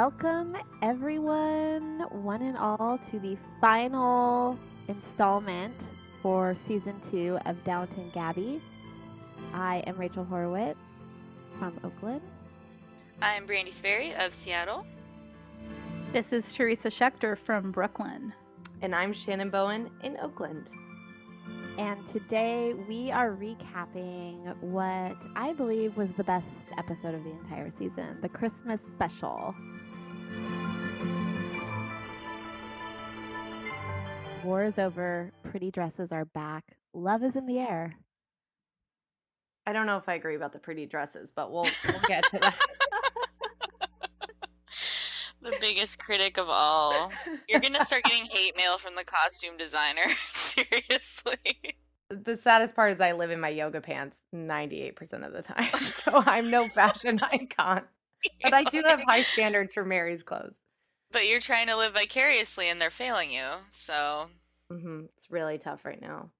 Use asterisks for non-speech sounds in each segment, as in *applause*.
Welcome, everyone, one and all, to the final installment for season two of Downton Gabby. I am Rachel Horowitz from Oakland. I'm Brandy Sperry of Seattle. This is Teresa Schechter from Brooklyn. And I'm Shannon Bowen in Oakland. And today we are recapping what I believe was the best episode of the entire season the Christmas special. War is over, pretty dresses are back, love is in the air. I don't know if I agree about the pretty dresses, but we'll *laughs* we'll get to that. the biggest critic of all. You're gonna start getting hate mail from the costume designer. *laughs* Seriously. The saddest part is I live in my yoga pants 98% of the time, *laughs* so I'm no fashion icon. But I do have high standards for Mary's clothes. But you're trying to live vicariously and they're failing you, so. hmm It's really tough right now.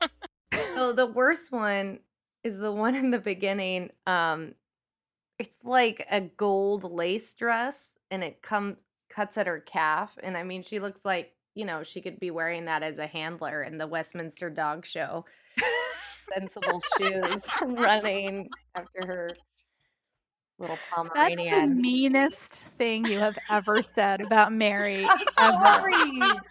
*laughs* so the worst one is the one in the beginning. Um, it's like a gold lace dress, and it comes cuts at her calf, and I mean she looks like you know she could be wearing that as a handler in the Westminster Dog Show. *laughs* Sensible shoes, *laughs* running after her little That's the meanest thing you have ever *laughs* said about Mary. I'm ever. sorry. *laughs*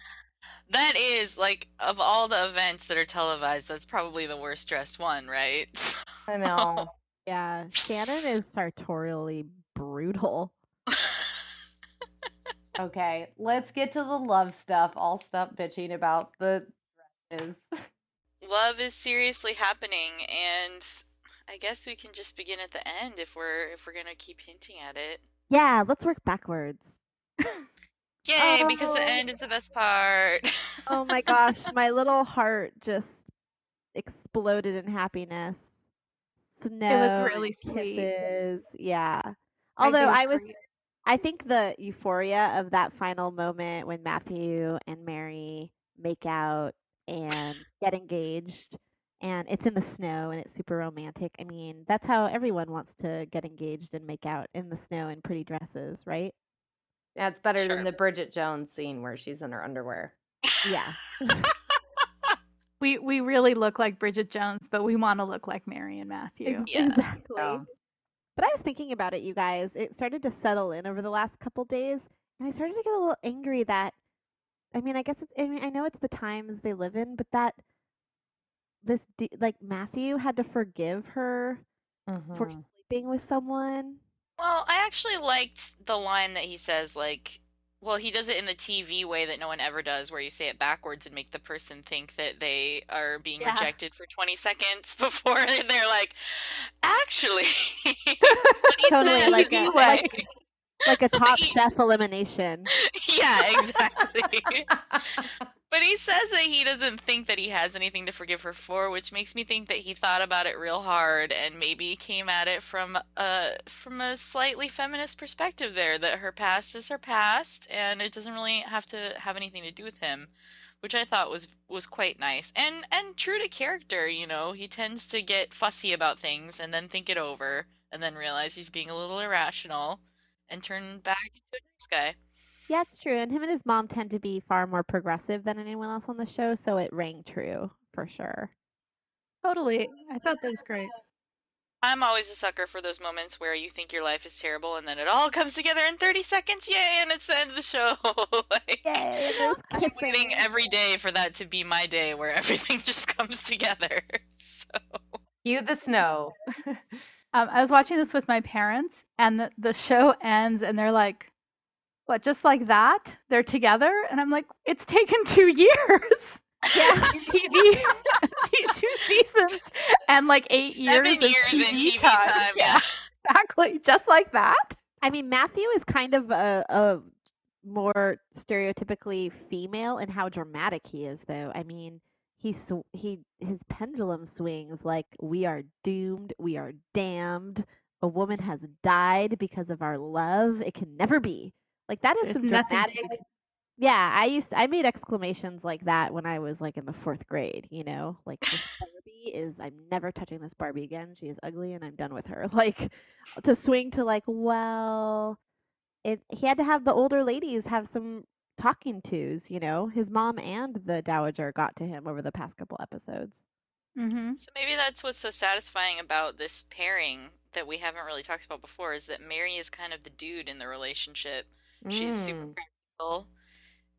That is, like, of all the events that are televised, that's probably the worst dressed one, right? *laughs* I know. Yeah, Shannon is sartorially brutal. Okay, let's get to the love stuff. I'll stop bitching about the dresses. Love is seriously happening, and I guess we can just begin at the end if we're if we're gonna keep hinting at it. Yeah, let's work backwards. *laughs* Yay, um, because the Oh. end is the best part. *laughs* Oh my gosh, my little heart just exploded in happiness. Snow, It was really and sweet. kisses, yeah. Although do I was, agree. I think the euphoria of that final moment when Matthew and Mary make out and get engaged, and it's in the snow and it's super romantic. I mean, that's how everyone wants to get engaged and make out in the snow in pretty dresses, right? That's better Sure. than the Bridget Jones scene where she's in her underwear. Yeah. *laughs* *laughs* We we really look like Bridget Jones, but we want to look like Mary and Matthew. Ex- Yeah. Exactly. So, But I was thinking about it, you guys. It started to settle in over the last couple days, and I started to get a little angry that, I mean, I guess it's, I mean, I know it's the times they live in, but that this, d- like, Matthew had to forgive her for mhm. sleeping with someone. Well, I actually liked the line that he says, like, well, he does it in the TV way that no one ever does, where you say it backwards and make the person think that they are being Yeah. rejected for 20 seconds *laughs* before they're like, actually. *laughs* Totally, said like a- way. like- Like a top chef elimination. yeah, exactly. *laughs* But he says that he doesn't think that he has anything to forgive her for, which makes me think that he thought about it real hard and maybe came at it from a from a slightly feminist perspective there that her past is her past and it doesn't really have to have anything to do with him, which I thought was was quite nice. And and true to character, you know, he tends to get fussy about things and then think it over and then realize he's being a little irrational and turn back into a nice guy. Yeah, it's true. And him and his mom tend to be far more progressive than anyone else on the show, so it rang true for sure. Totally. I thought that was great. I'm always a sucker for those moments where you think your life is terrible and then it all comes together in 30 seconds. Yay! And it's the end of the show. *laughs* like, Yay, and there's I'm waiting every day for that to be my day where *laughs* everything just comes together. *laughs* So Cue the snow. Um, I was watching this with my parents, and the, the show ends, and they're like, "What? Just like that? They're together?" And I'm like, "It's taken two *laughs* years." Yeah. *laughs* TV, *laughs* two seasons, and like eight seven years, years of in TV time. time. Yeah. exactly, just like that. I mean, Matthew is kind of a, a more stereotypically female in how dramatic he is, though. I mean, he sw- he his pendulum swings like we are doomed, we are damned. A woman has died because of our love. It can never be. Like that is There's some dramatic. Yeah, I used I made exclamations like that when I was like in the fourth grade. You know, like this *laughs* Barbie is I'm never touching this Barbie again. She is ugly and I'm done with her. *laughs* Like to swing to like well it he had to have the older ladies have some talking tos, you know. His mom and the dowager got to him over the past couple episodes. Mm-hmm. So maybe that's what's so satisfying about this pairing that we haven't really talked about before is that Mary is kind of the dude in the relationship. She's super Mm. practical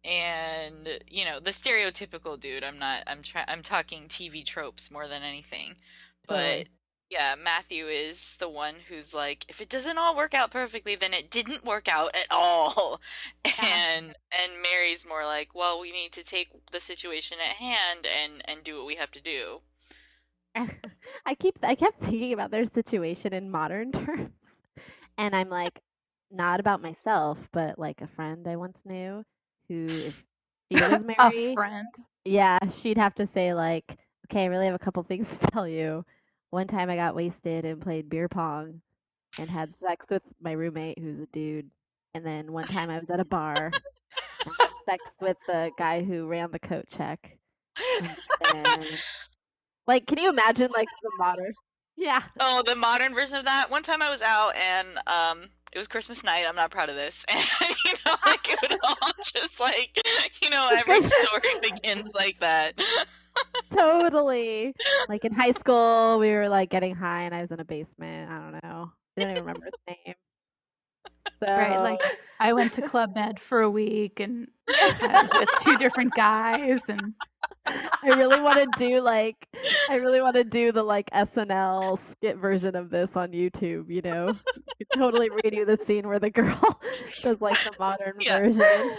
and you know, the stereotypical dude. I'm not I'm try I'm talking TV tropes more than anything. But yeah, Matthew is the one who's like, if it doesn't all work out perfectly, then it didn't work out at all. *laughs* And and Mary's more like, well, we need to take the situation at hand and and do what we have to do. *laughs* I keep I kept thinking about their situation in modern *laughs* terms, and I'm like, not about myself, but like a friend I once knew who, if *laughs* she was A friend. yeah, she'd have to say like, okay, I really have a couple things to tell you. One time I got wasted and played beer pong, and had sex with my roommate who's a dude, and then one time I was at a bar, and had *laughs* sex with the guy who ran the coat check. And *laughs* like, can you imagine like the modern? Yeah. Oh, the modern version of that. One time I was out and um it was Christmas night. I'm not proud of this. *laughs* And you know, like it would all just like you know, every *laughs* story begins like that. *laughs* Totally. Like in high school, we were like getting high, and I was in a basement. I don't know. I don't even remember his name. So, Right, like *laughs* I went to Club Med for a week and I was with two different guys and I really want to do like I really want to do the like SNL skit version of this on YouTube. You know, you *laughs* totally redo the scene where the girl *laughs* does like the modern Yeah. version.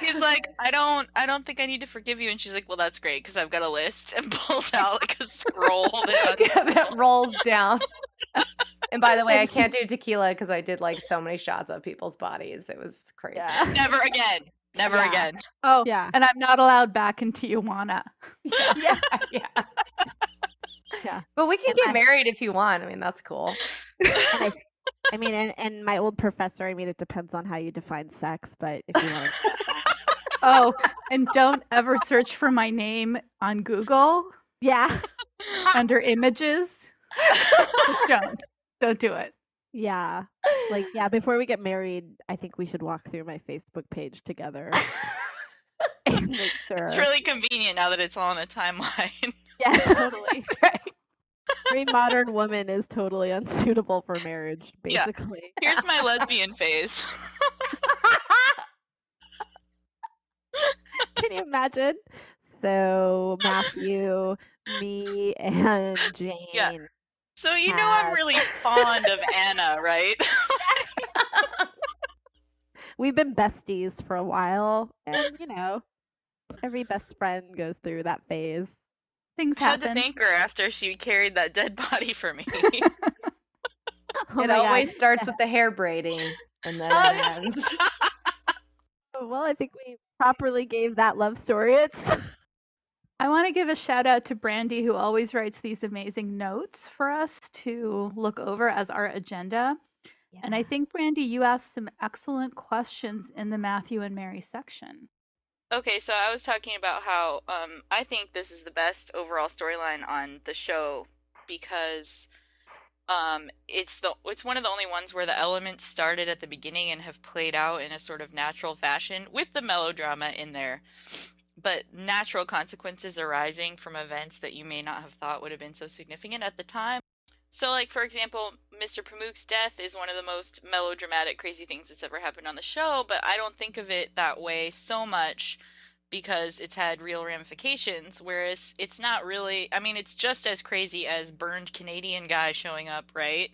He's like, I don't, I don't think I need to forgive you, and she's like, Well, that's great because I've got a list, and *laughs* pulls out like a scroll that *laughs* Yeah, that rolls down. *laughs* And by the way, I can't do tequila because I did like so many shots of people's bodies. It was crazy. Yeah. never again, never Yeah. again. oh, Yeah. and I'm not allowed back in Tijuana. yeah, yeah. Yeah. But we can And get I- married if you want. I mean, that's cool. I, I mean, and, and my old professor. I mean, it depends on how you define sex, but if you want to, Oh, and don't ever search for my name on Google yeah, under images. Just don't. Don't do it. yeah, like yeah. Before we get married, I think we should walk through my Facebook page together *laughs* and make sure. It's really convenient now that it's all on the timeline. *laughs* yeah, *laughs* totally. That's right. Every modern woman is totally unsuitable for marriage, Yeah. basically. Here's my lesbian phase. *laughs* Can you imagine? So Matthew, me, and Jane. Yeah. So you know I'm really *laughs* fond of Anna, right? *laughs* We've been besties for a while, and you know, every best friend goes through that phase. Things happen. I had to thank her after she carried that dead body for me. Oh it my God. always starts with the hair braiding and then Oh, it ends. Well, I think we properly gave that love story its. *laughs* I want to give a shout out to Brandy, who always writes these amazing notes for us to look over as our agenda. And I think, Brandy, you asked some excellent questions in the Matthew and Mary section. okay, so I was talking about how um, I think this is the best overall storyline on the show because um, it's the it's one of the only ones where the elements started at the beginning and have played out in a sort of natural fashion with the melodrama in there. But natural consequences arising from events that you may not have thought would have been so significant at the time. So, like for example, Mr. Pamuk's death is one of the most melodramatic, crazy things that's ever happened on the show. But I don't think of it that way so much because it's had real ramifications. Whereas it's not really. I mean, it's just as crazy as burned Canadian guy showing up, right?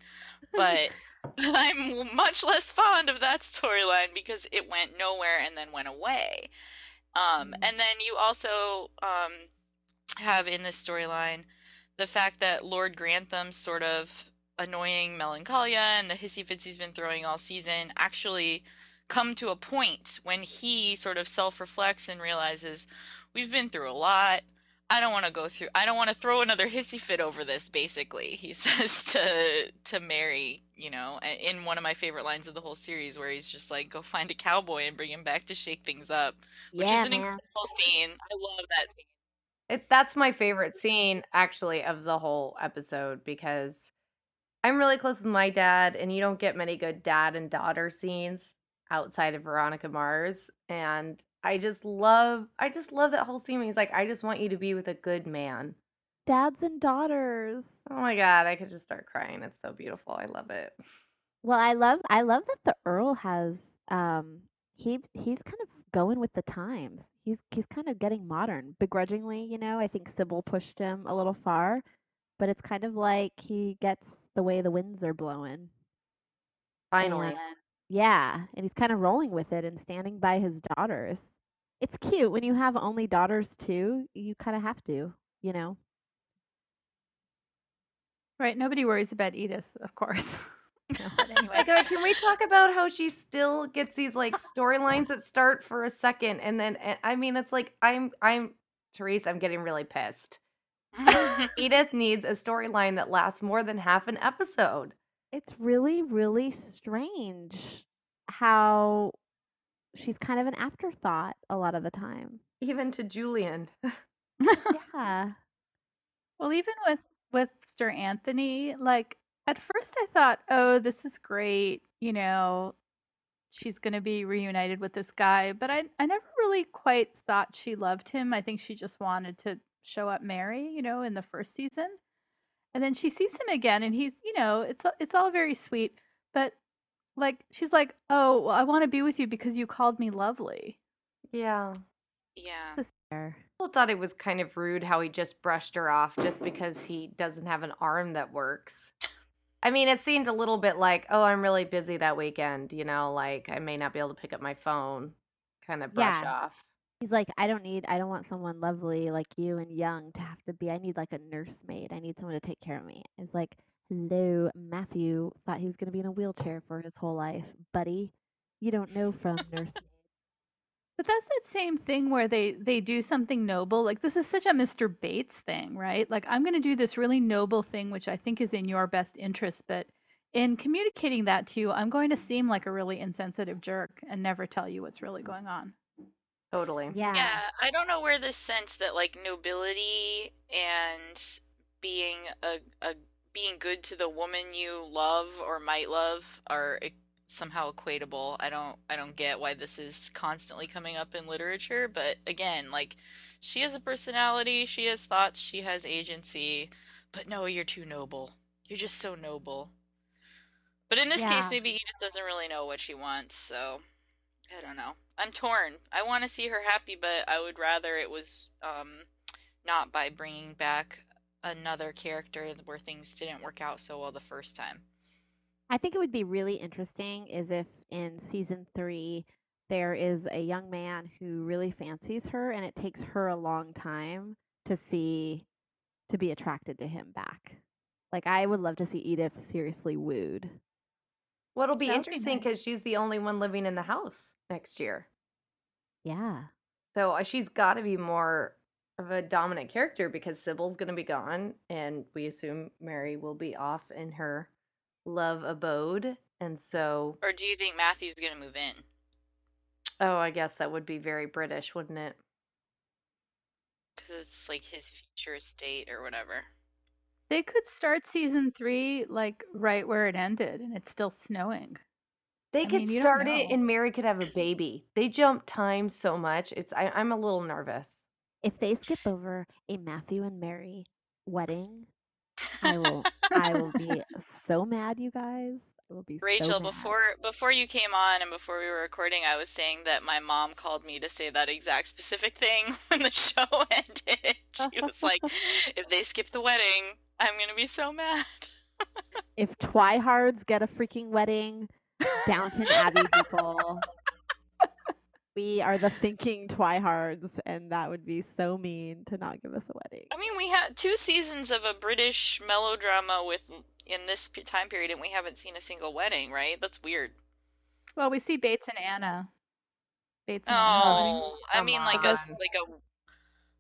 But *laughs* *laughs* I'm much less fond of that storyline because it went nowhere and then went away. Um, and then you also um, have in this storyline the fact that Lord Grantham's sort of annoying melancholia and the hissy fits he's been throwing all season actually come to a point when he sort of self reflects and realizes we've been through a lot. I don't want to go through. I don't want to throw another *laughs* hissy fit over this. Basically, he *laughs* says to to Mary, you know, in one of my favorite lines of the whole series, where he's just like, "Go find a cowboy and bring him back to shake things up," which yeah, is an man. incredible scene. I love that scene. It, that's my favorite scene actually of the whole episode because I'm really close with my dad and you don't get many good dad and daughter scenes outside of Veronica Mars and I just love I just love that whole scene when he's like I just want you to be with a good man. Dads and daughters. Oh my god, I could just start crying. It's so beautiful. I love it. Well, I love I love that the Earl has um he he's kind of going with the times. He's he's kind of getting modern, begrudgingly, you know. I think Sybil pushed him a little far, but it's kind of like he gets the way the winds are blowing. Finally. And, yeah, and he's kind of rolling with it and standing by his daughters. It's cute when you have only daughters too. You kind of have to, you know. Right. Nobody worries about Edith, of course. *laughs* No, but my anyway. god, can we talk about how she still gets these like storylines that start for a second and then and, I mean it's like I'm I'm Therese, I'm getting really pissed. *laughs* Edith needs a storyline that lasts more than half an episode. It's really, really strange how she's kind of an afterthought a lot of the time. Even to Julian. *laughs* Yeah. Well, even with with Sir Anthony, like at first I thought, "Oh, this is great," you know, she's going to be reunited with this guy, but I I never really quite thought she loved him. I think she just wanted to show up Mary, you know, in the first season. And then she sees him again and he's, you know, it's it's all very sweet, but like she's like, "Oh, well, I want to be with you because you called me lovely." Yeah. yeah. That's fair. Thought it was kind of rude how he just brushed her off just because he doesn't have an arm that works. I mean, it seemed a little bit like, oh, I'm really busy that weekend, you know, like I may not be able to pick up my phone, kind of brush Yeah. off. He's like, I don't need, I don't want someone lovely like you and young to have to be. I need like a nursemaid. I need someone to take care of me. It's like, hello, Matthew thought he was going to be in a wheelchair for his whole life, buddy. You don't know from *laughs* nursemaid. But that's that same thing where they they do something noble. Like this is such a Mr. Bates thing, right? Like I'm going to do this really noble thing which I think is in your best interest, but in communicating that to you, I'm going to mm-hmm. seem like a really insensitive jerk and never tell you what's really mm-hmm. going on. Totally. Yeah. Yeah, I don't know where this sense that like nobility and being a, a being good to the woman you love or might love are e- somehow equatable. I don't I don't get why this is constantly coming up in literature, but again, like she has a personality, she has thoughts, she has agency, but no, you're too noble. You're just so noble. But in this case, Yeah. maybe Edith doesn't really know what she wants, so I don't know. I'm torn. I want to see her happy, but I would rather it was um, not by bringing back another character where things didn't work out so well the first time. I think it would be really interesting is if in season three there is a young man who really fancies her and it takes her a long time to see to be attracted to him back. Like I would love to see Edith seriously wooed. What'll be That would be interesting nice. because she's the only one living in the house next year. Yeah. So uh, she's got to be more of a dominant character because Sybil's going to be gone, and we assume Mary will be off in her love abode. And so, Or do you think Matthew's going to move in? oh, I guess that would be very British, wouldn't it? Because it's like his future estate or whatever. They could start season 3 like right where it ended and it's still snowing. They I could mean, start it and Mary could have a baby. They jump time so much. It's I, I'm a little nervous. If they skip over a Matthew and Mary wedding, I will I will *laughs* be so mad, you guys. I will be Rachel, mad. before before you came on and before we were recording, I was saying that my mom called me to say that exact specific thing *laughs* when the show *laughs* ended. She was like, *laughs* "If they skip the wedding, I'm gonna be so mad." if Twihards get a freaking wedding, Downton Abbey people. We are the thinking Twihards, and that would be so mean to not give us a wedding. I mean, we had two seasons of a British melodrama with in this time period, and we haven't seen a single wedding, right? That's weird. Well, we see Bates and Anna. Bates and Anna. Oh, I Come mean, like a on. s- like a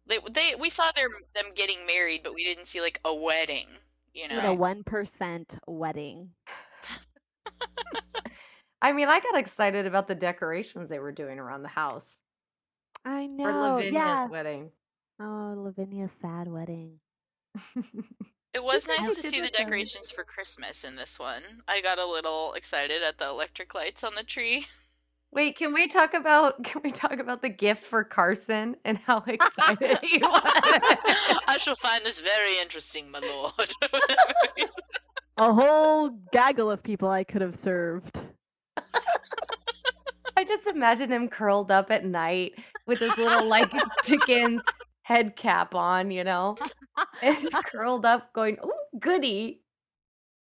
they they we saw their them getting married, but we didn't see like a wedding. You You know, know, one percent wedding. *laughs* I mean, I got excited about the decorations they were doing around the house I know. for Lavinia's yeah. wedding. Oh, Lavinia's sad wedding. *laughs* it was nice to see the decorations for Christmas in this one. I got a little excited at the electric lights on the tree. Wait, can we talk about can we talk about the gift for Carson and how *laughs* excited he *laughs* was? I shall find this very interesting, my lord. A whole gaggle of people I could have served. *laughs* I just imagine him curled up at night with his little like Dickens head cap on, you know, *laughs* and *laughs* curled up, going, "Ooh, goody!"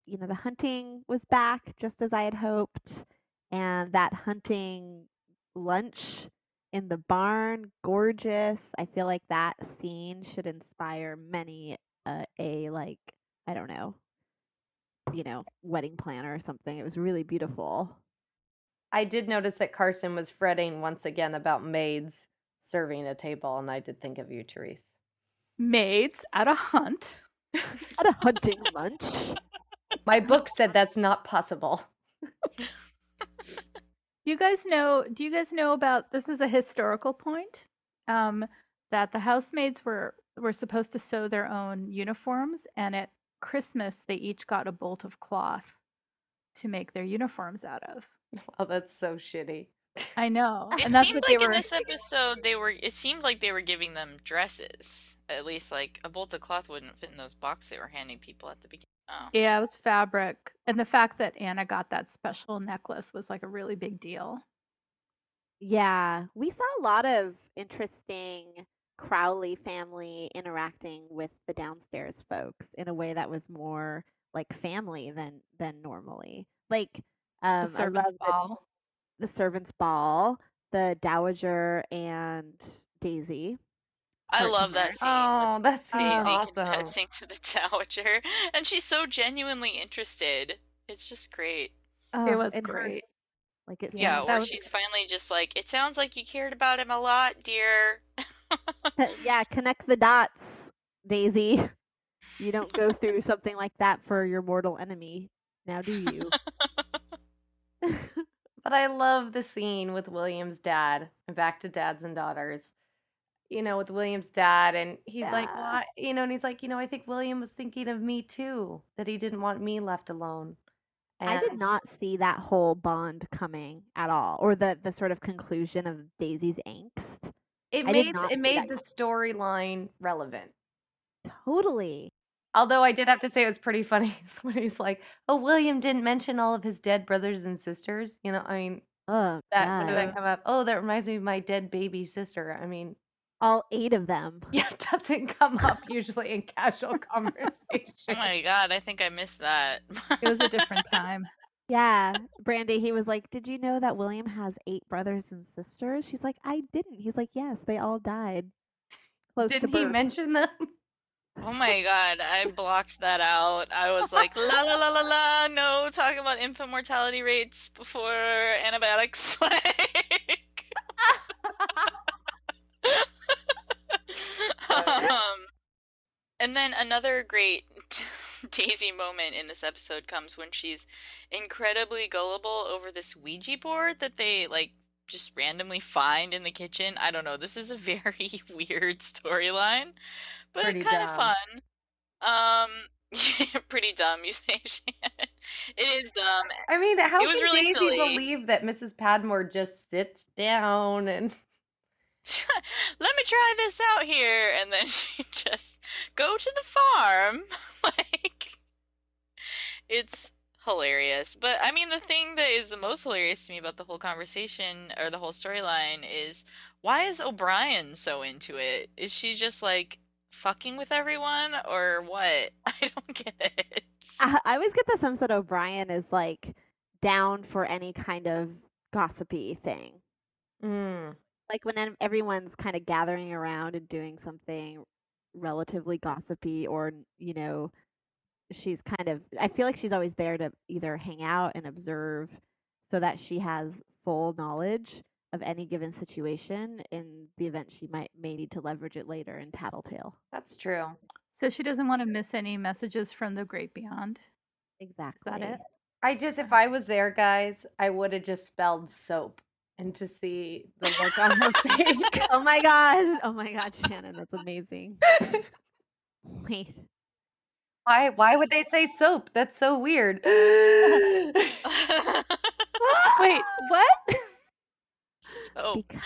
You know, the hunting was back just as I had hoped, and that hunting lunch in the barn, gorgeous. I feel like that scene should inspire many uh, a like I don't know, you know, wedding planner or something. It was really beautiful. I did notice that Carson was fretting once again about maids serving a table, and I did think of you, Therese. Maids at a hunt. *laughs* At a hunting lunch. My book said that's not possible. *laughs* You guys know, do you guys know about this is a historical point? Um, that the housemaids were were supposed to sew their own uniforms and at Christmas they each got a bolt of cloth to make their uniforms out of. Oh, that's so shitty. I know. It and that's seemed what like they in were this episode they were. It seemed like they were giving them dresses. At least like a bolt of cloth wouldn't fit in those boxes they were handing people at the beginning. Oh. Yeah, it was fabric. And the fact that Anna got that special necklace was like a really big deal. Yeah, we saw a lot of interesting Crawley family interacting with the downstairs folks in a way that was more like family than than normally. Like um, The servants' love the, ball. The servants' ball, the dowager and Daisy. I love that scene. Oh, that with Daisy awesome. confessing to the dowager, *laughs* and she's so genuinely interested. It's just great. Oh, it was and her- great. like it Yeah, sounds- that or was- she's finally just like, it sounds like you cared about him a lot, dear. *laughs* yeah, connect the dots, Daisy. *laughs* You don't go through something like that for your mortal enemy. Now do you? But I love the scene with William's dad and back to dads and daughters. You know, with William's dad, and he's like, Yeah. "Why?" You know, and he's like, "You know, I think William was thinking of me too, that he didn't want me left alone." I did not see that whole bond coming at all, or the the sort of conclusion of Daisy's angst. It I made it made the storyline relevant. Totally. Although I did have to say it was pretty funny *laughs* when he's like, "Oh, William didn't mention all of his dead brothers and sisters." You know, I mean, Oh, that when did that come up? Oh, that reminds me of my dead baby sister. I mean, all eight of them. *laughs* yeah, doesn't come up usually in casual *laughs* conversation. Oh my god, I think I missed that. It was a different time. Yeah, Brandy. He was like, "Did you know that William has eight brothers and sisters?" She's like, "I didn't." He's like, "Yes, they all died close to Didn't he mention them? Oh my god, I blocked that out. I was like, la la la la la, no, talking about infant mortality rates before antibiotics. *laughs* *laughs* Um, and then another great *laughs* Daisy moment in this episode comes when she's incredibly gullible over this Ouija board that they like just randomly find in the kitchen. I don't know. This is a *laughs* very weird storyline, but kind of fun. Um, *laughs* pretty dumb, you say, *laughs* Shannon. It is dumb. I mean, how It was can really Daisy silly. believe that Mrs. Patmore just sits down and Let me try this out here, and then she just go to the farm. like, it's hilarious. But I mean, the thing that is the most hilarious to me about the whole conversation or the whole storyline is why is O'Brien so into it? Is she just like fucking with everyone or what? *laughs* I don't get it. I, I always get the sense that O'Brien is like down for any kind of gossipy thing. Mm. Like when everyone's kind of gathering around and doing something relatively gossipy, or you know, she's kind of. I feel like she's always there to either hang out and observe, so that she has full knowledge of any given situation in the event she might may need to leverage it later in Tattletale. That's true. So she doesn't want to miss any messages from the great beyond. Exactly. it? I just, if I was there, guys, I would have just spelled soap and to see the look on her *laughs* face. oh my god. Oh my god, Shannon, that's amazing. *laughs* Wait. Why? Why would they say soap? That's so weird. *laughs* Wait, what? soap. Because-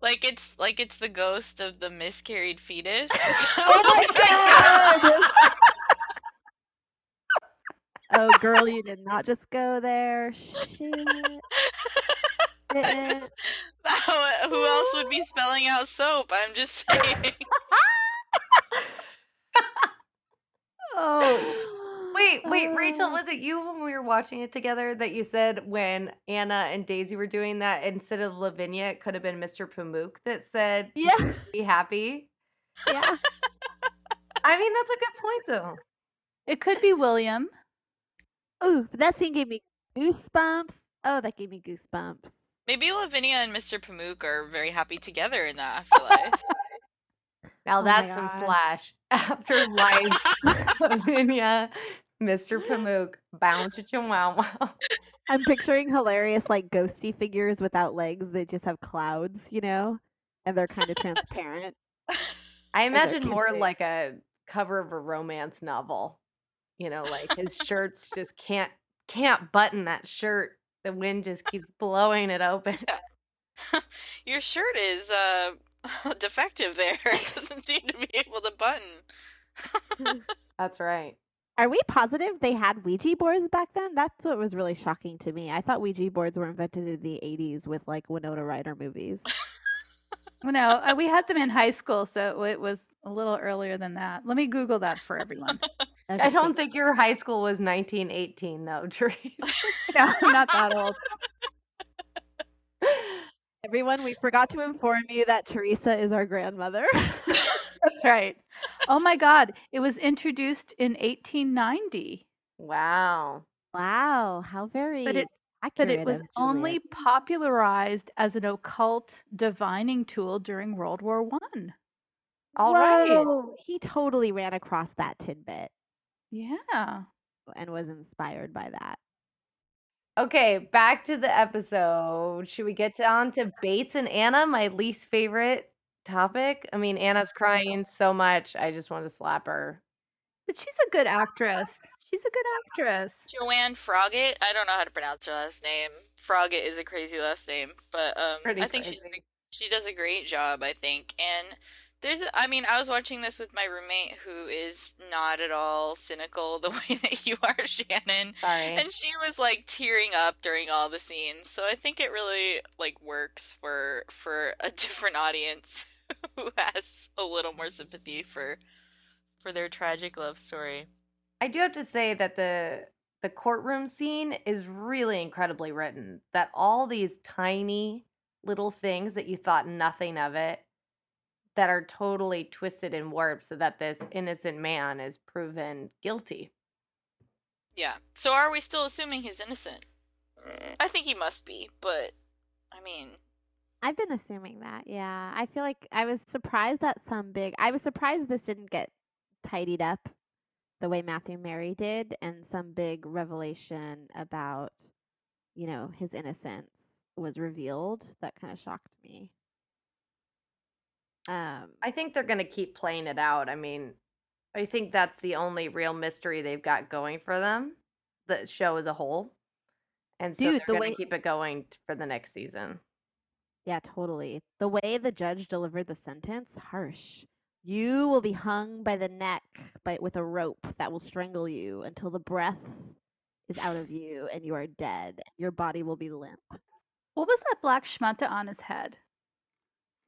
Like it's like it's the ghost of the miscarried fetus. *laughs* Oh my god! oh, girl, you did not just go there. Shit. Didn't. How- Who else would be spelling out soap? I'm just saying. *laughs* Oh. Wait, *gasps* wait, Rachel, Oh. was it you when we were watching it together that you said when Anna and Daisy were doing that, instead of Lavinia, it could have been Mr. Pamuk that said, Yeah. *laughs* be happy? Yeah. *laughs* I mean, that's a good point, though. It could be William. Ooh, but that scene gave me goosebumps. Oh, that gave me goosebumps. Maybe Lavinia and Mr. Pamuk are very happy together in the *laughs* afterlife. Now Oh that's some slash. *laughs* After life, *laughs* Lavinia, Mr. Pamuk, bound to Chihuahua. I'm picturing hilarious like ghosty figures without legs. They just have clouds, you know, and they're kind of transparent. I imagine more kissing. like a cover of a romance novel. You know, like his shirts just can't can't button that shirt. The wind just keeps blowing it open. *laughs* Your shirt is uh *laughs* defective there. *laughs* It doesn't seem to be able to button. *laughs* That's right. Are we positive they had Ouija boards back then? That's what was really shocking to me. I thought Ouija boards were invented in the 80s with like Winona Ryder movies. Well, No, uh, we had them in high school, so it was a little earlier than that. Let me Google that for everyone. I don't think your high school was 1918 though, Therese. no, I'm not that old. Everyone, we forgot to inform you that Teresa is our grandmother. *laughs* That's right. Oh my God, it was introduced in 1890, wow. wow, how very but it accurate. but it was of only popularized as an occult divining tool during World War One. All right. Whoa, He totally ran across that tidbit Yeah. and was inspired by that. Okay, back to the episode. Should we get to, on to Bates and Anna, my least favorite topic? I mean, Anna's crying so much. I just want to slap her. But she's a good actress. She's a good actress. Joanne Froggatt. I don't know how to pronounce her last name. Froggatt is a crazy last name, but um, Pretty I think she's she does a great job. I think, and there's, a- I mean, I was watching this with my roommate who is not at all cynical the *laughs* way that you are, Shannon. Sorry. And she was like tearing up during all the scenes. So I think it really like works for for a *laughs* different audience who has a little more sympathy for for their tragic love story. I do have to say that the the courtroom scene is really incredibly written. That all these tiny little things that you thought nothing of it that are totally twisted and warped so that this innocent man is proven guilty. Yeah. So are we still assuming he's innocent? I think he must be, but I mean, I've been assuming that. Yeah. I feel like I was surprised that some big I was surprised this didn't get tidied up the way Matthew Mary did and some big revelation about, you know, his innocence was revealed. That kind of shocked me. Um I think they're going to keep playing it out. I mean, I think that's the only real mystery they've got going for them, the show as a whole. And so Dude, they're the going way- to keep it going for the next season. Yeah, totally. The way the judge delivered the sentence, harsh. You will be hung by the neck by with a rope that will strangle you until the breath is out of *sighs* you and you are dead. Your body will be limp. What was that black schmutta on his head?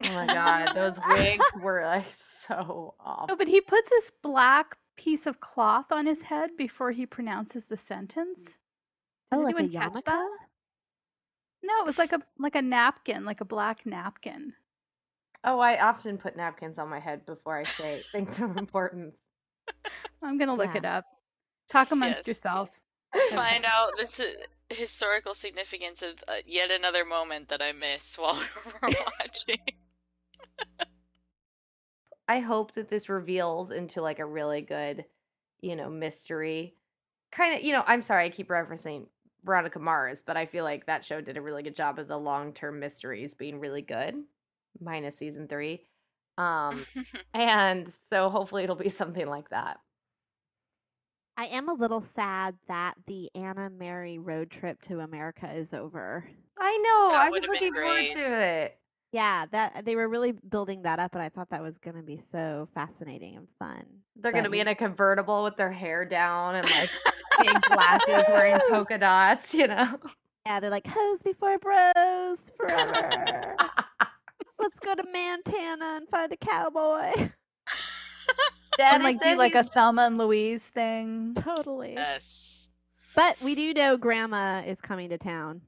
Oh my God, those wigs were like so off. No, but he puts this black piece of cloth on his head before he pronounces the sentence. Did Oh, like a anyone catch that? No, it was like a like a napkin, like a black napkin. Oh, I often put napkins on my head before I say *laughs* things of importance. I'm gonna look it up. Talk amongst Yes. yourselves. find out this uh, historical significance of uh, yet another moment that I missed while we *laughs* were *laughs* watching. I hope that this reveals into like a really good, you know, mystery. Kind of, you know, I'm sorry, I keep referencing Veronica Mars, but I feel like that show did a really good job of the long-term mysteries being really good, minus season three. Um, *laughs* and so hopefully it'll be something like that. I am a little sad that the Anna Mary road trip to America is over. I know. That I was looking forward to it. Yeah, that they were really building that up, and I thought that was going to be so fascinating and fun. They're But gonna be in a convertible with their hair down and like big glasses, wearing *laughs* polka dots. You know. Yeah, they're like hoes before bros forever. *laughs* Let's go to Montana and find a cowboy. *laughs* Daddy and like do like a Thelma and Louise thing. Totally. Yes. But we do know Grandma is coming to town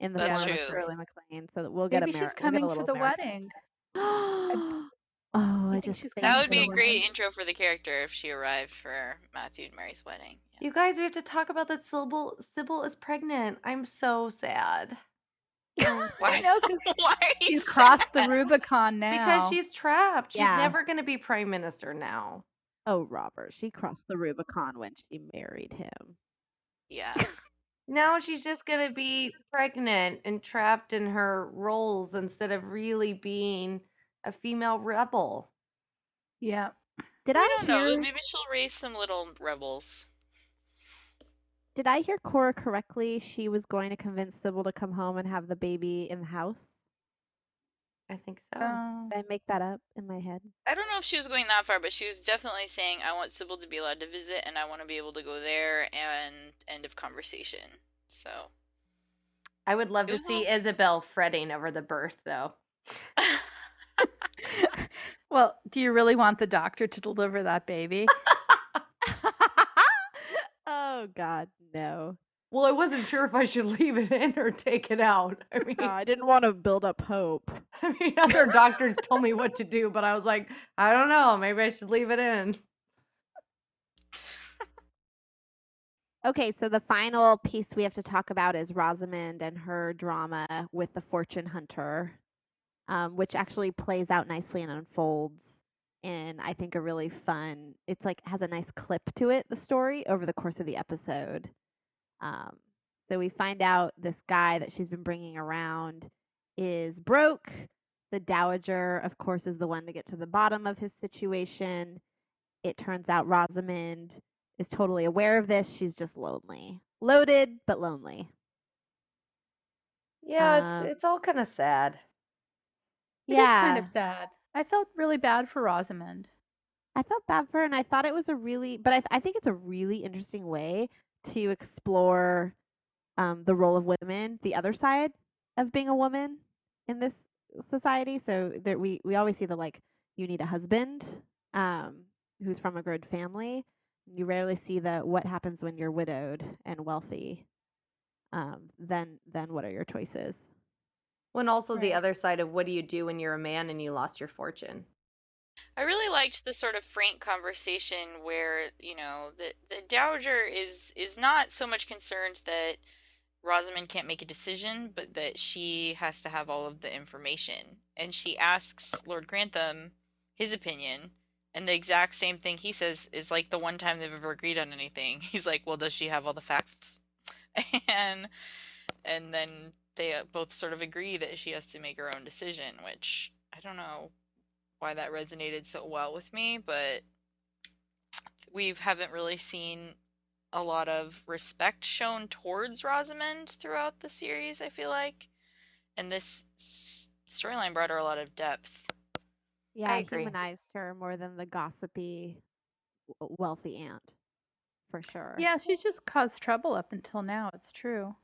in the That's form of true. Shirley MacLaine, so that we'll get Maybe Ameri- she's we'll coming for the America. wedding. *gasps* oh, I think just she's That would be the a great wedding. intro for the character if she arrived for Matthew and Mary's wedding. Yeah. You guys, we have to talk about that Sybil. Sybil is pregnant. I'm so sad Yeah. *laughs* Why? know, 'cause *laughs* Why are you She's crossed the? Rubicon now. because she's trapped. She's Yeah. never gonna be prime minister now. Oh, Robert, she crossed the Rubicon when she married him. Yeah. *laughs* Now she's just gonna be pregnant and trapped in her roles instead of really being a female rebel. yeah. Did I I, don't know. Maybe she'll raise some little rebels. Did I hear Cora correctly? She was going to convince Sybil to come home and have the baby in the house. I think so. Oh. Did I make that up in my head? I don't know if she was going that far, but she was definitely saying, I want Sybil to be allowed to visit and I want to be able to go there and end of conversation. So. I would love to was see Isobel fretting over the birth, though. *laughs* well, do you really want the doctor to deliver that baby? *laughs* *laughs* oh God, no. Well, I wasn't sure if I should leave it in or take it out. I *laughs* mean, Uh, I didn't want to build up hope. *laughs* I mean, other doctors told me what to do, but I was like, I don't know. Maybe I should leave it in. *laughs* Okay, so the final piece we have to talk about is Rosamund and her drama with the fortune hunter, um, which actually plays out nicely and unfolds in I think a really fun. It's like has a nice clip to it. The story over the course of the episode. Um, so we find out this guy that she's been bringing around is broke. The dowager, of course, is the one to get to the bottom of his situation. It turns out Rosamund is totally aware of this. She's just lonely. Loaded, but lonely. Yeah, Um, it's it's all kind of sad. It is yeah. kind of sad. I felt really bad for Rosamund. I felt bad for her, and I thought it was a really, but I, I think it's a really interesting way to explore um, the role of women, the other side of being a woman in this society. So there, we we always see the like, you need a husband um, who's from a good family. You rarely see the what happens when you're widowed and wealthy. Um, then then what are your choices? When also the other side of what do you do when you're a man and you lost your fortune? I really liked the sort of frank conversation where, you know, the the dowager is is not so much concerned that Rosamund can't make a decision, but that she has to have all of the information. And she asks Lord Grantham his opinion, and the exact same thing he says is like the one time they've ever agreed on anything. *laughs* He's like, "Well, does she have all the facts?" *laughs* And and then they both sort of agree that she has to make her own decision, which I don't know why that resonated so well with me, but we haven't really seen a lot of respect shown towards Rosamund throughout the series, I feel like. And this s- storyline brought her a lot of depth. Yeah, I I agree. humanized her more than the gossipy, w- wealthy aunt, for sure. Yeah, she's just caused trouble up until now. It's true.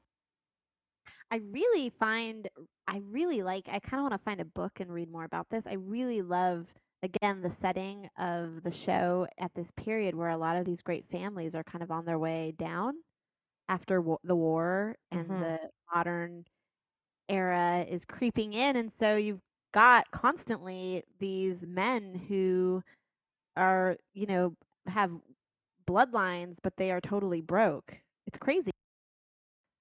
I really find, I really like, I kind of want to find a book and read more about this. I really love, again, the setting of the show at this period where a lot of these great families are kind of on their way down after wa- the war and Mhm. the modern era is creeping in. And so you've got constantly these men who are, you know, have bloodlines, but they are totally broke. It's crazy.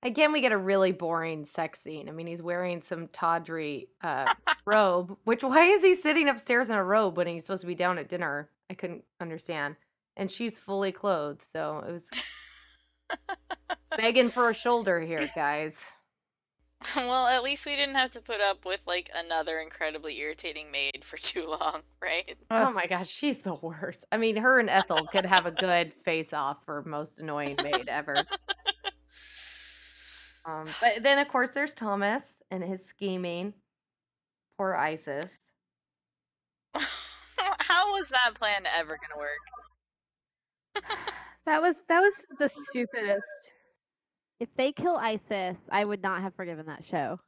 Again, we get a really boring sex scene. I mean, he's wearing some tawdry uh, *laughs* robe, which why is he sitting upstairs in a robe when he's supposed to be down at dinner? I couldn't understand. And she's fully clothed, so it was *laughs* begging for a shoulder here, guys. *laughs* well, at least we didn't have to put up with like another incredibly irritating maid for too long, right? Oh my gosh, she's the worst. I mean, her and Ethel could have a good face off for most annoying maid ever. Um, but then of course there's Thomas and his scheming. Poor Isis. *laughs* How was that plan ever gonna work? *sighs* That was that was the stupidest. If they kill Isis, I would not have forgiven that show.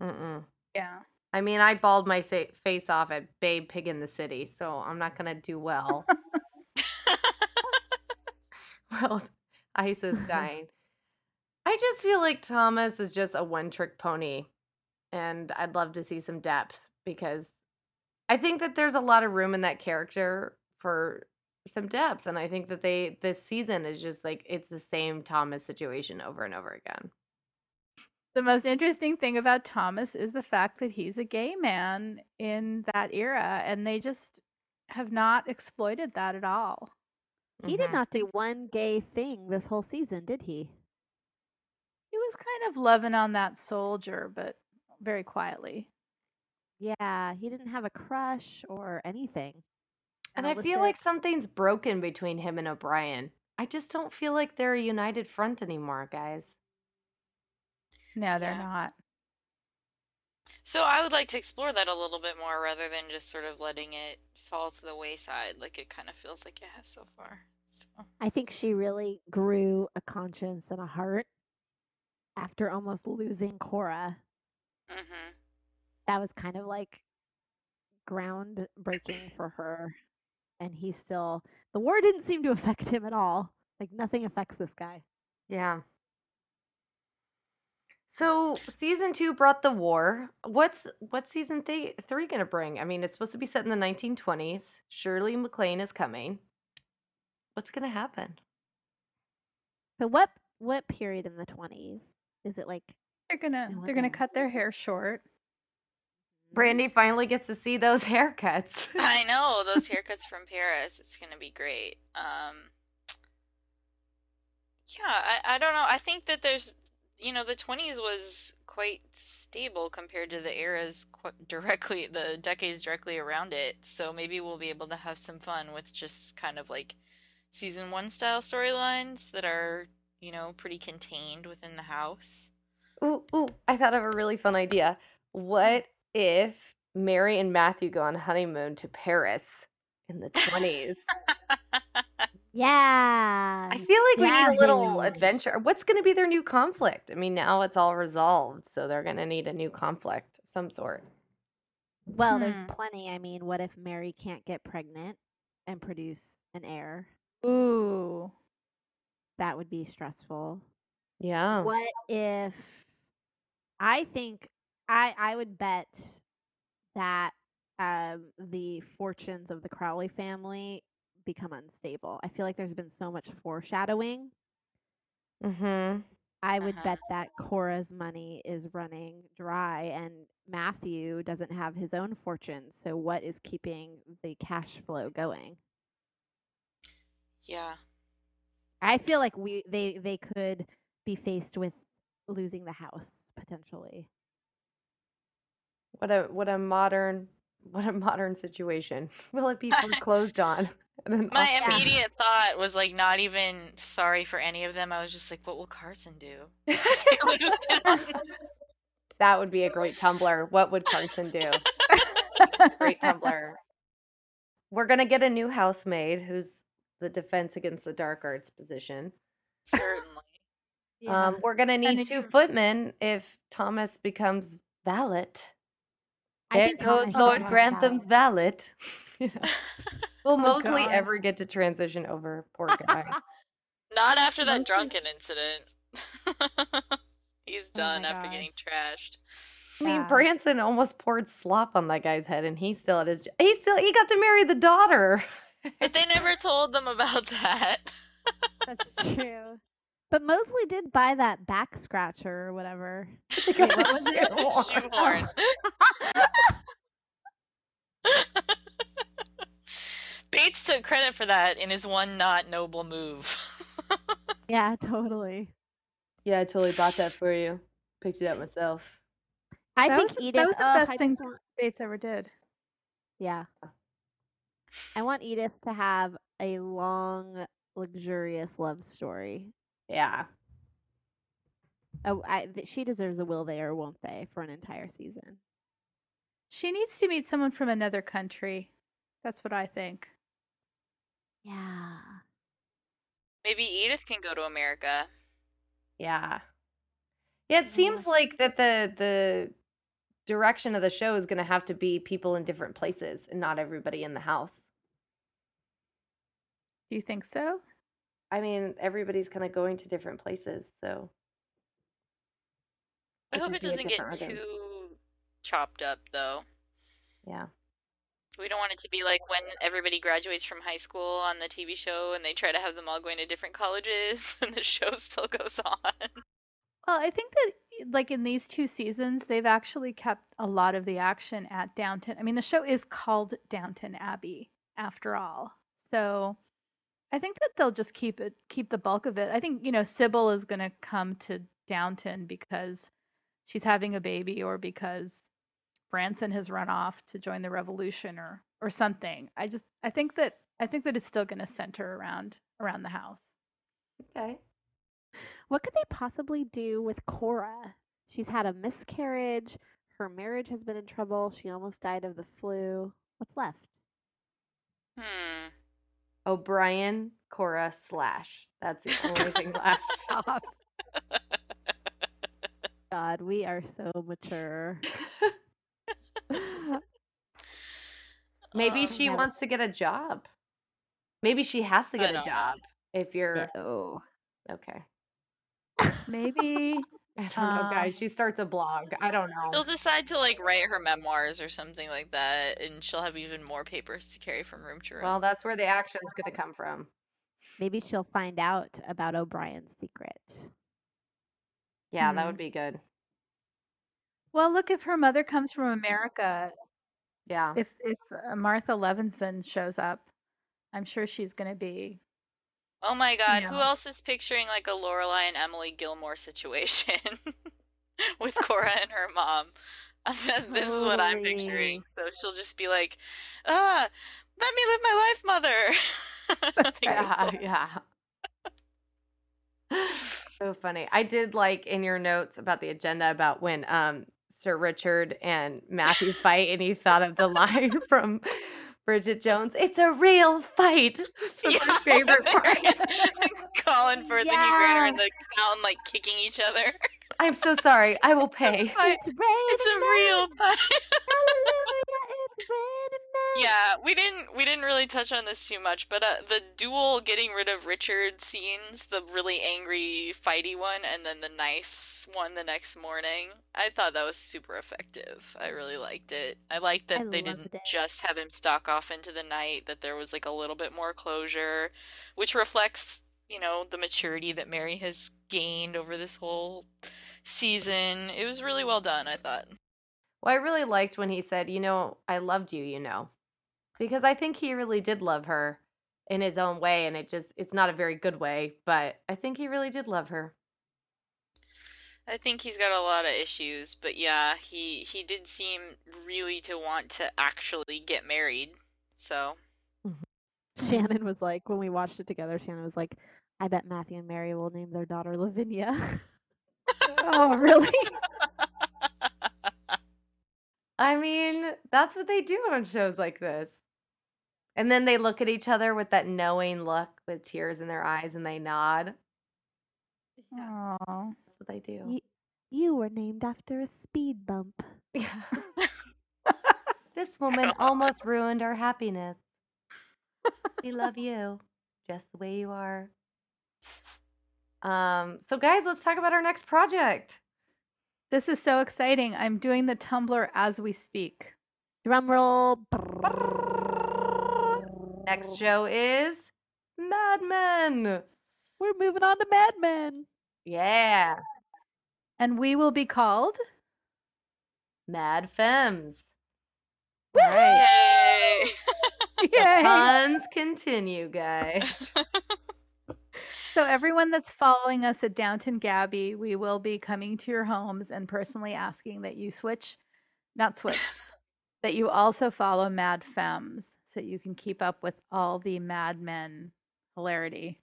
Mm-mm. Yeah. I mean, I balled my sa- face off at Babe Pig in the City, so I'm not gonna do well. *laughs* *laughs* well, Isis dying. I just feel like Thomas is just a one-trick pony, and I'd love to see some depth because I think that there's a lot of room in that character for some depth, and I think that they this season is just like it's the same Thomas situation over and over again. The most interesting thing about Thomas is the fact that he's a gay man in that era, and they just have not exploited that at all. He did Mhm. not do one gay thing this whole season, did he? He was kind of loving on that soldier, but very quietly. Yeah, he didn't have a crush or anything. And I feel illicit- like something's broken between him and O'Brien. I just don't feel like they're a united front anymore, guys. No, they're Yeah. not. So I would like to explore that a little bit more rather than just sort of letting it fall to the wayside like it kind of feels like it has so far. So I think she really grew a conscience and a heart after almost losing Cora. mhm. That was kind of like groundbreaking *clears throat* for her. And he still, the war didn't seem to affect him at all. Like nothing affects this guy. Yeah. So season two brought the war. What's what's season th- three gonna bring? I mean, it's supposed to be set in the 1920s. Shirley MacLaine is coming. What's gonna happen? So what what period in the 20s? Is it like They're gonna they're gonna cut their hair short. Brandy finally gets to see those *laughs* haircuts. I know those *laughs* haircuts from Paris. It's gonna be great. Um, yeah, I, I don't know. I think that there's, you know, the 20s was quite stable compared to the eras qu- directly, the decades directly around it. So maybe we'll be able to have some fun with just kind of like season one style storylines that are, you know, pretty contained within the house. Ooh, ooh, I thought of a really fun idea. What if Mary and Matthew go on honeymoon to Paris in the 20s? *laughs* Yeah. I feel like we Yeah, need a little Haley. adventure. What's going to be their new conflict? I mean, now it's all resolved, so they're going to need a new conflict of some sort. Well, there's Hmm. plenty. I mean, what if Mary can't get pregnant and produce an heir? Ooh. That would be stressful. Yeah. What if I think I I would bet that um the fortunes of the Crawley family become unstable. I feel like there's been so much foreshadowing. Mm-hmm. I would Uh-huh. bet that Cora's money is running dry and Matthew doesn't have his own fortune. So what is keeping the cash flow going? Yeah. I feel like we they they could be faced with losing the house potentially. What a what a modern what a modern situation. *laughs* Will it be foreclosed on? *laughs* My auction? immediate thought was like not even sorry for any of them. I was just like, what will Carson do? *laughs* That would be a great Tumblr. What would Carson do? Great Tumblr. We're gonna get a new housemaid who's the defense against the dark arts position. Certainly. *laughs* Um, we're gonna need two you- footmen if Thomas becomes valet. I There think goes Thomas Lord Grantham's valet. You know, Will Oh, Molesley God. ever get to transition over? Poor guy. *laughs* Not after that Mostly- drunken incident. *laughs* He's done my after getting trashed. I mean, Yeah. Branson almost poured slop on that guy's head, and he still had his. He still he got to marry the daughter. But they never told them about that. *laughs* That's true. But Molesley did buy that back scratcher or whatever. *laughs* They got Wait, what was it? shoehorn. Shoehorn. *laughs* Bates took credit for that in his one not noble move. Yeah, totally. Yeah, I totally bought that for you. Picked it up myself. I That think was Edith. that was the ugh, best I thing just Bates ever did. Yeah. I want Edith to have a long, luxurious love story. Yeah. Oh, I, th- she deserves a will they or won't they for an entire season. She needs to meet someone from another country. That's what I think. Yeah. Maybe Edith can go to America. Yeah. Yeah, it seems like that the the direction of the show is going to have to be people in different places and not everybody in the house. Do you think so? I mean, everybody's kind of going to different places, so I hope it doesn't get different rhythm. too chopped up though. yeah. We don't want it to be like when everybody graduates from high school on the TV show and they try to have them all going to different colleges *laughs* and the show still goes on. Well, I think that like in these two seasons, they've actually kept a lot of the action at Downton. I mean, the show is called Downton Abbey after all. So I think that they'll just keep it keep the bulk of it. I think, you know, Sybil is going to come to Downton because she's having a baby or because Branson has run off to join the revolution or or something. I just I think that I think that it's still going to center around around the house. Okay. What could they possibly do with Cora? She's had a miscarriage. Her marriage has been in trouble. She almost died of the flu. What's left? Hmm. O'Brien, Cora, Slash. That's the only thing left. Stop. *laughs* God, we are so mature. Maybe Uh, she Never wants to get a job. Maybe she has to get a don't know. job if you're No. okay. Maybe I don't know, Um, guys. She starts a blog. I don't know. She'll decide to like write her memoirs or something like that, and she'll have even more papers to carry from room to room. Well, that's where the action's going to come from. Maybe she'll find out about O'Brien's secret. Yeah, that Hmm. would be good. Well, look, if her mother comes from America, Yeah. if if uh, Martha Levinson shows up, I'm sure she's going to be. Oh my God, who else is picturing like a Lorelai and Emily Gilmore situation *laughs* with Cora and her mom? *laughs* this is what I'm picturing. So she'll just be like, "Ah, let me live my life, mother." That's Like, right. Yeah, yeah. So funny. I did like in your notes about the agenda about when um Sir Richard and Matthew fight and you thought of the line *laughs* from Bridget Jones, it's a real fight. *laughs* It's my favorite *laughs* part. Colin Firth and Hugh Grant are in the fountain like kicking each other. I'm so sorry. I will *laughs* pay. It's It's a real fight. Hallelujah, it's raining men. Yeah, we didn't we didn't really touch on this too much, but uh, the duel getting rid of Richard scenes, the really angry fighty one, and then the nice one the next morning, I thought that was super effective. I really liked it. I liked that I they didn't it. just have him stalk off into the night, that there was like a little bit more closure, which reflects, you know, the maturity that Mary has gained over this whole season. It was really well done, I thought. Well, I really liked when he said, you know, I loved you, you know. Because I think he really did love her in his own way and it just it's not a very good way, but I think he really did love her. I think he's got a lot of issues, but yeah, he he did seem really to want to actually get married. So mm-hmm. Shannon was like, when we watched it together, Shannon was like, I bet Matthew and Mary will name their daughter Lavinia. *laughs* Oh, really? *laughs* I mean, that's what they do on shows like this. And then they look at each other with that knowing look with tears in their eyes and they nod. Oh. That's what they do. you, you were named after a speed bump. Yeah. *laughs* This woman almost ruined our happiness. We love you just the way you are. Um, so guys, let's talk about our next project. This is so exciting. I'm doing the Tumblr as we speak. Drum roll. Next oh. show is Mad Men. We're moving on to Mad Men. Yeah, And we will be called Mad Femmes. All right. yay! *laughs* Yay! Puns continue, guys. *laughs* So everyone that's following us at Downton Gabby, we will be coming to your homes and personally asking that you switch, not switch, *laughs* that you also follow Mad Femmes so you can keep up with all the Mad Men hilarity.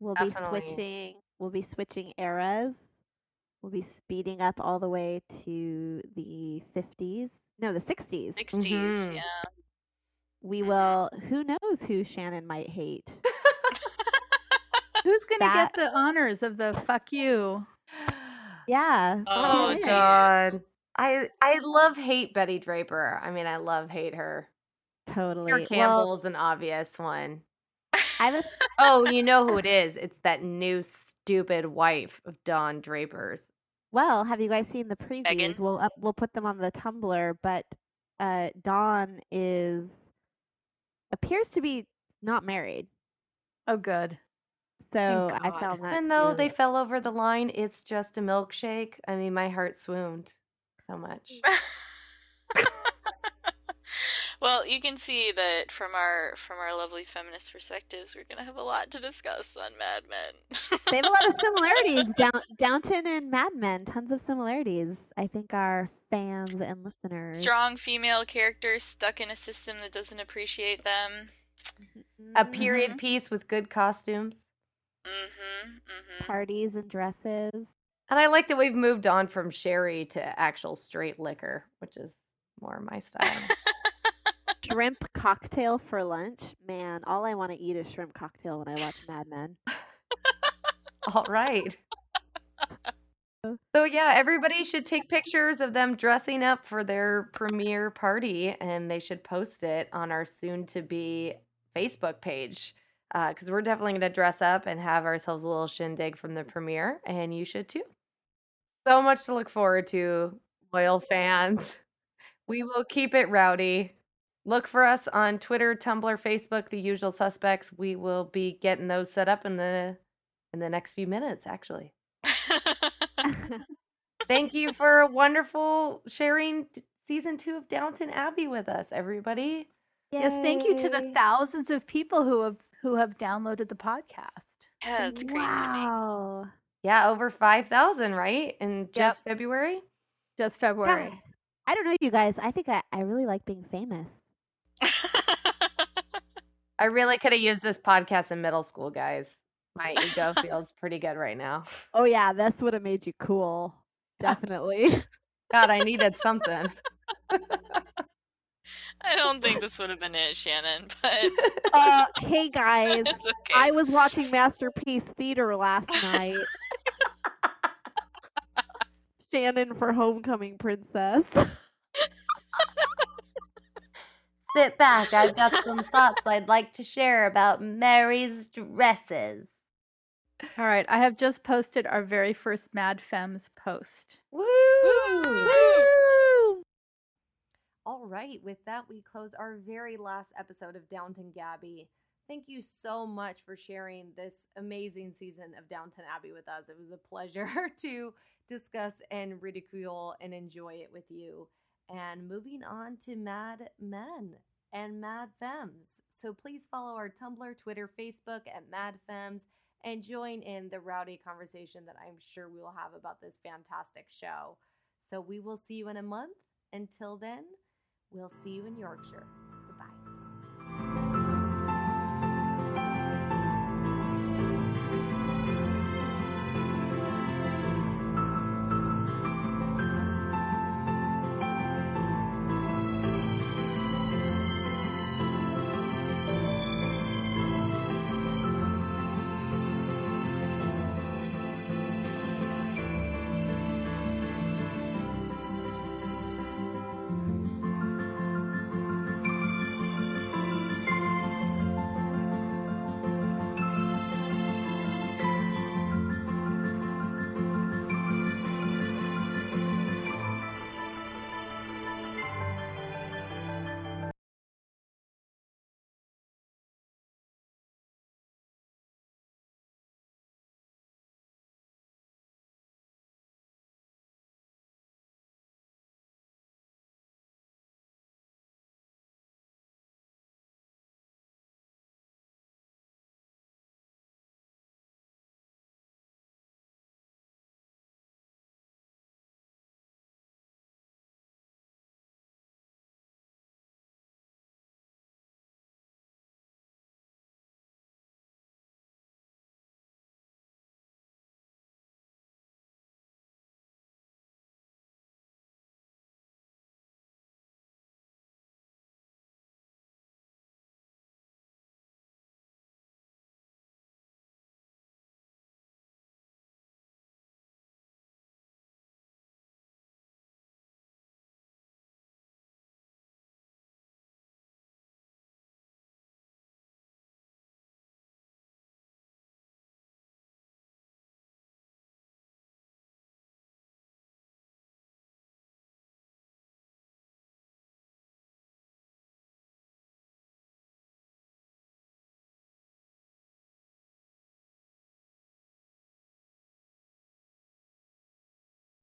We'll Definitely. be switching. We'll be switching eras. We'll be speeding up all the way to the 50s. No, the 60s. 60s, Mhm. yeah. We Mhm. will. Who knows who Shannon might hate? *laughs* Who's going to That- get the honors of the fuck you? Yeah. Oh, tune in. geez. God. I I love hate Betty Draper. I mean, I love hate her. Totally. Your Well, Campbell's an obvious one. I have a *laughs* Oh, you know who it is. It's that new stupid wife of Don Draper's. Well, have you guys seen the previews? Megan? We'll up, we'll put them on the Tumblr, but uh, Dawn is appears to be not married. Oh, good. So I found that. Even though be they fell over the line, it's just a milkshake. I mean, my heart swooned so much. *laughs* well, you can see that from our from our lovely feminist perspectives, we're gonna have a lot to discuss on Mad Men. they have a lot of similarities. *laughs* Down, Downton and Mad Men, tons of similarities. I think our fans and listeners. Strong female characters stuck in a system that doesn't appreciate them. A Mhm. period piece with good costumes. Mm-hmm. Mm-hmm. Parties and dresses. And I like that we've moved on from sherry to actual straight liquor, which is more my style. *laughs* Shrimp cocktail for lunch. Man, all I want to eat is shrimp cocktail when I watch *laughs* Mad Men. All right. *laughs* So yeah, everybody should take pictures of them dressing up for their premiere party, and they should post it on our soon-to-be Facebook page. Uh, because we're definitely going to dress up and have ourselves a little shindig from the premiere, and you should too. So much to look forward to, loyal fans. We will keep it rowdy. Look for us on Twitter, Tumblr, Facebook, the usual suspects. We will be getting those set up in the in the next few minutes, actually. *laughs* Thank you for a wonderful sharing season two of Downton Abbey with us, everybody. Yes, thank you to the thousands of people who have who have downloaded the podcast. yeah, it's crazy to me. wow. Yeah, over 5,000, right? In just February? Just February. God, I don't know you guys. I think I, I really like being famous. I really could have used this podcast in middle school, guys. My ego *laughs* feels pretty good right now. Oh yeah, this would have made you cool. Definitely. God, I needed something. *laughs* I don't think this would have been it, Shannon, *laughs* but uh, hey guys, okay. I was watching Masterpiece Theater last night. Shannon for Homecoming Princess. Sit back. I've got some thoughts I'd like to share about Mary's dresses. All right, I have just posted our very first Mad Femmes post. Woo! Woo! All right, with that, we close our very last episode of Downton Gabby. Thank you so much for sharing this amazing season of Downton Abbey with us. It was a pleasure *laughs* to discuss and ridicule and enjoy it with you. And moving on to Mad Men and Mad Femmes. So please follow our Tumblr, Twitter, Facebook at Mad Femmes and join in the rowdy conversation that I'm sure we will have about this fantastic show. So we will see you in a month. Until then, we'll see you in Yorkshire.